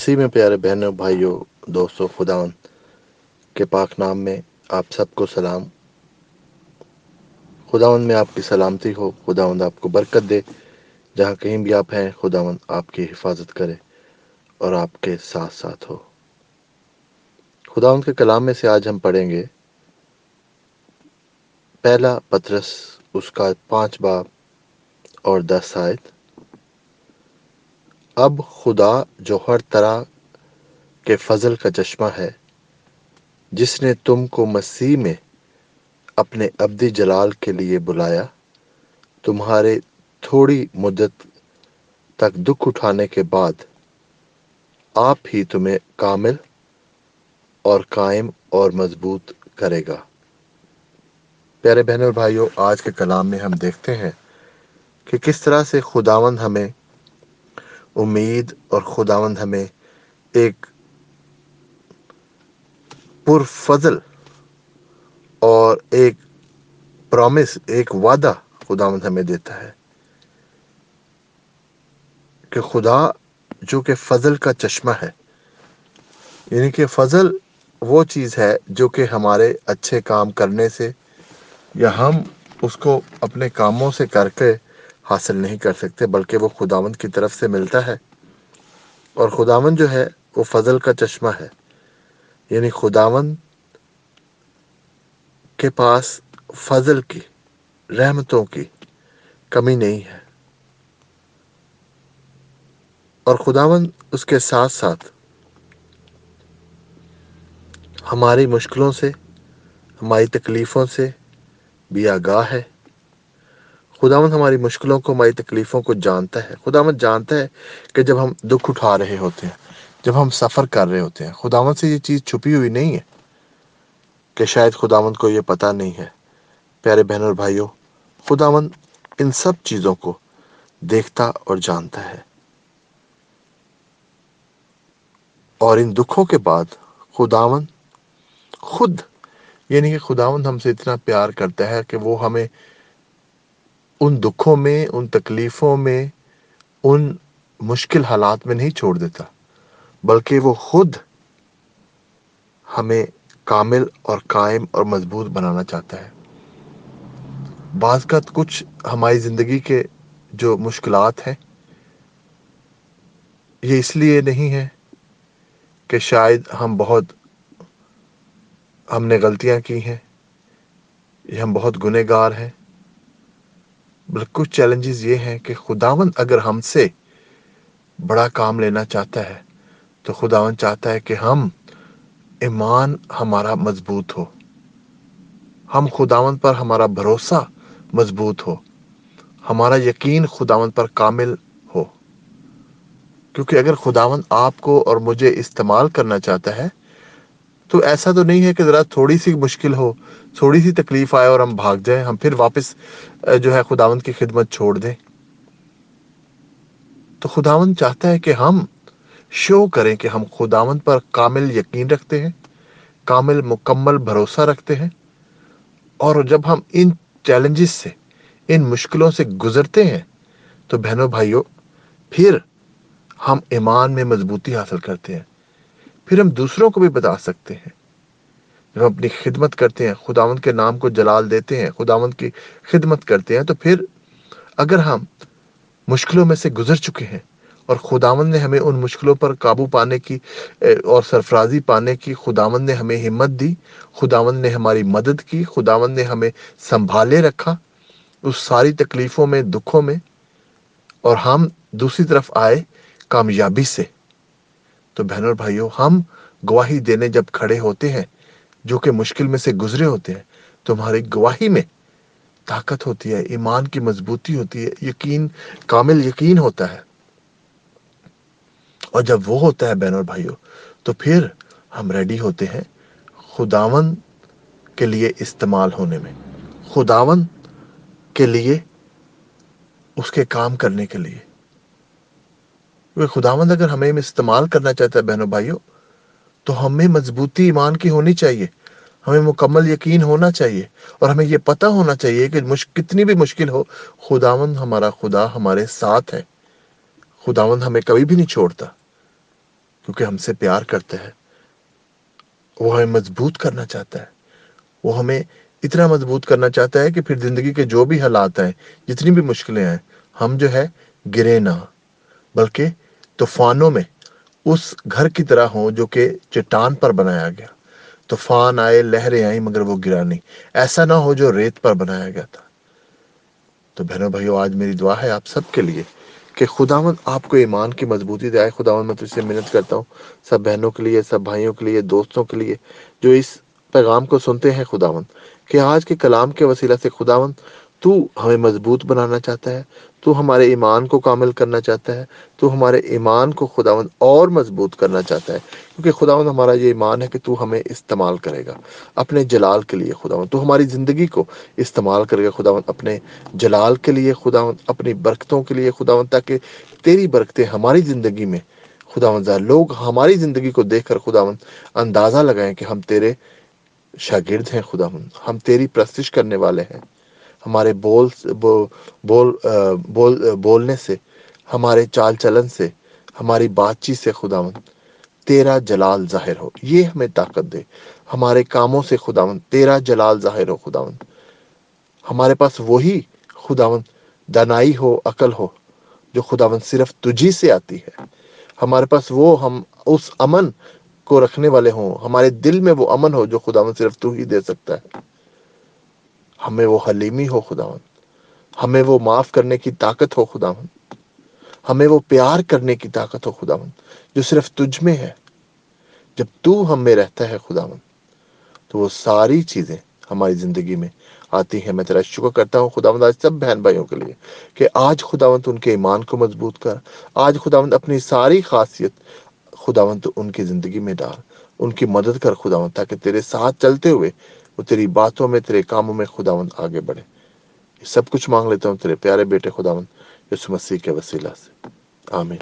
مسیح میں پیارے بہنوں، بھائیوں، دوستوں خداون کے پاک نام میں آپ سب کو سلام۔ خداون میں آپ کی سلامتی ہو، خداوند آپ کو برکت دے۔ جہاں کہیں بھی آپ ہیں خداون آپ کی حفاظت کرے اور آپ کے ساتھ ساتھ ہو۔ خداوند کے کلام میں سے آج ہم پڑھیں گے، پہلا پترس، اس کا پانچ باب اور دس آیت۔ اب خدا جو ہر طرح کے فضل کا چشمہ ہے، جس نے تم کو مسیح میں اپنے ابدی جلال کے لیے بلایا، تمہارے تھوڑی مدت تک دکھ اٹھانے کے بعد آپ ہی تمہیں کامل اور قائم اور مضبوط کرے گا۔ پیارے بہنوں اور بھائیوں، آج کے کلام میں ہم دیکھتے ہیں کہ کس طرح سے خداوند ہمیں امید اور خداوند ہمیں ایک پر فضل اور ایک پرامس ایک وعدہ خداوند ہمیں دیتا ہے کہ خدا جو کہ فضل کا چشمہ ہے یعنی کہ فضل وہ چیز ہے جو کہ ہمارے اچھے کام کرنے سے یا ہم اس کو اپنے کاموں سے کر کے حاصل نہیں کر سکتے، بلکہ وہ خداوند کی طرف سے ملتا ہے۔ اور خداوند جو ہے، وہ فضل کا چشمہ ہے۔ یعنی خداوند کے پاس فضل کی، رحمتوں کی کمی نہیں ہے۔ اور خداوند اس کے ساتھ ساتھ ہماری مشکلوں سے، ہماری تکلیفوں سے بھی آگاہ ہے۔ خداوند ہماری مشکلوں کو، ہماری تکلیفوں کو جانتا ہے۔ خداوند جانتا ہے کہ جب ہم دکھ اٹھا رہے ہوتے ہیں، جب ہم سفر کر رہے ہوتے ہیں، خداوند سے یہ چیز چھپی ہوئی نہیں ہے کہ شاید خداوند کو یہ پتہ نہیں ہے۔ پیارے بہن اور بھائیوں، خداوند ان سب چیزوں کو دیکھتا اور جانتا ہے۔ اور ان دکھوں کے بعد خداوند خود یعنی کہ خداوند ہم سے اتنا پیار کرتا ہے کہ وہ ہمیں ان دکھوں میں، ان تکلیفوں میں، ان مشکل حالات میں نہیں چھوڑ دیتا، بلکہ وہ خود ہمیں کامل اور قائم اور مضبوط بنانا چاہتا ہے۔ بعض کا کچھ ہماری زندگی کے جو مشکلات ہیں، یہ اس لیے نہیں ہے کہ شاید ہم بہت ہم نے غلطیاں کی ہیں، یہ ہم بہت گنہ گار ہیں۔ بلکہ کچھ چیلنجز یہ ہیں کہ خداون اگر ہم سے بڑا کام لینا چاہتا ہے، تو خداون چاہتا ہے کہ ہم ایمان ہمارا مضبوط ہو۔ ہم خداون پر ہمارا بھروسہ مضبوط ہو۔ ہمارا یقین خداون پر کامل ہو۔ کیونکہ اگر خداون آپ کو اور مجھے استعمال کرنا چاہتا ہے تو ایسا تو نہیں ہے کہ ذرا تھوڑی سی مشکل ہو، تھوڑی سی تکلیف آئے اور ہم بھاگ جائیں، ہم پھر واپس جو ہے خداون کی خدمت چھوڑ دیں۔ تو خداون چاہتا ہے کہ ہم شو کریں کہ ہم خداون پر کامل یقین رکھتے ہیں، کامل مکمل بھروسہ رکھتے ہیں، اور جب ہم ان چیلنجز سے، ان مشکلوں سے گزرتے ہیں، تو بہنوں بھائیوں، پھر ہم ایمان میں مضبوطی حاصل کرتے ہیں۔ پھر ہم دوسروں کو بھی بتا سکتے ہیں۔ جب ہم اپنی خدمت کرتے ہیں، خداوند کے نام کو جلال دیتے ہیں، خداوند کی خدمت کرتے ہیں، تو پھر اگر ہم مشکلوں میں سے گزر چکے ہیں اور خداوند نے ہمیں ان مشکلوں پر قابو پانے کی، اور سرفرازی پانے کی، خداوند نے ہمیں ہمت دی، خداوند نے ہماری مدد کی، خداوند نے ہمیں سنبھالے رکھا اس ساری تکلیفوں میں، دکھوں میں، اور ہم دوسری طرف آئے کامیابی سے۔ تو بہن اور بھائیوں ہم گواہی دینے جب کھڑے ہوتے ہیں، جو کہ مشکل میں سے گزرے ہوتے ہیں تو ہماری گواہی میں طاقت ہوتی ہے، ایمان کی مضبوطی ہوتی ہے، یقین، کامل یقین ہوتا ہے۔ اور جب وہ ہوتا ہے بہن اور بھائیوں تو پھر ہم ریڈی ہوتے ہیں خداون کے لیے استعمال ہونے میں۔ خداون کے لیے، اس کے کام کرنے کے لیے۔ خداوند اگر ہمیں استعمال کرنا چاہتا ہے بہنوں بھائیوں، تو ہمیں مضبوطی ایمان کی ہونی چاہیے۔ ہمیں مکمل یقین ہونا چاہیے اور ہمیں یہ پتہ ہونا چاہیے کہ کتنی بھی مشکل ہو، خداوند ہمارا خدا ہمارے ساتھ ہے۔ خداوند ہمیں کبھی بھی نہیں چھوڑتا، کیونکہ ہم سے پیار کرتا ہے۔ وہ ہمیں مضبوط کرنا چاہتا ہے۔ وہ ہمیں اتنا مضبوط کرنا چاہتا ہے کہ پھر زندگی کے جو بھی حالات ہیں، جتنی بھی مشکلیں ہیں، ہم جو ہے گرے نہ بلکہ طوفانوں میں اس گھر کی طرح ہوں جو کہ چٹان پر بنایا گیا۔ طوفان آئے، لہریں آئیں، مگر وہ گرا نہیں۔ ایسا نہ ہو جو ریت پر بنایا گیا تھا۔ تو بہنوں بھائیو، آج میری دعا ہے آپ سب کے لیے کہ خداون آپ کو ایمان کی مضبوطی دے۔ خداون میں تجھ سے محنت کرتا ہوں۔ سب بہنوں کے لیے، سب بھائیوں کے لیے، دوستوں کے لیے جو اس پیغام کو سنتے ہیں خداون کہ آج کے کلام کے وسیلہ سے خداون تو ہمیں مضبوط بنانا چاہتا ہے، تو ہمارے ایمان کو کامل کرنا چاہتا ہے، تو ہمارے ایمان کو خداون اور مضبوط کرنا چاہتا ہے۔ کیونکہ خداون ہمارا یہ ایمان ہے کہ تو ہمیں استعمال کرے گا اپنے جلال کے لیے خداون تو ہماری زندگی کو استعمال کرے گا خداون اپنے جلال کے لیے خداون اپنی برکتوں کے لیے خداون تاکہ تیری برکتیں ہماری زندگی میں خداون ذرا لوگ ہماری زندگی کو دیکھ کر خداون اندازہ لگائیں کہ ہم تیرے شاگرد ہیں خداون ہم تیری پرستش کرنے والے ہیں۔ ہمارے بول بول بول بولنے سے، ہمارے چال چلن سے، ہماری بات چیت سے خداون تیرا جلال ظاہر ہو۔ یہ ہمیں طاقت دے۔ ہمارے کاموں سے خداون تیرا جلال ظاہر ہو خداون ہمارے پاس وہی خداون دنائی ہو، عقل ہو، جو خداون صرف تجھی سے آتی ہے۔ ہمارے پاس وہ ہم، اس امن کو رکھنے والے ہوں۔ ہمارے دل میں وہ امن ہو جو خداون صرف تو ہی دے سکتا ہے۔ ہمیں وہ حلیمی ہو خداون ہمیں وہ معاف کرنے کی طاقت ہو خداون ہمیں وہ پیار کرنے کی طاقت ہو خداون جو صرف تجھ میں ہے، جب تو ہم میں رہتا ہے خداون تو وہ ساری چیزیں ہماری زندگی میں آتی ہیں۔ میں تیرا شکر کرتا ہوں خداوند آج سب بہن بھائیوں کے لیے کہ آج خداوند ان کے ایمان کو مضبوط کر، آج خداوند اپنی ساری خاصیت خداوند ان کی زندگی میں ڈال، ان کی مدد کر خداوند تاکہ تیرے ساتھ چلتے ہوئے وہ تیری باتوں میں، تیرے کاموں میں خداون آگے بڑھے۔ یہ سب کچھ مانگ لیتا ہوں، تیرے پیارے بیٹے خداون یسو مسیح کے وسیلہ سے۔ آمین۔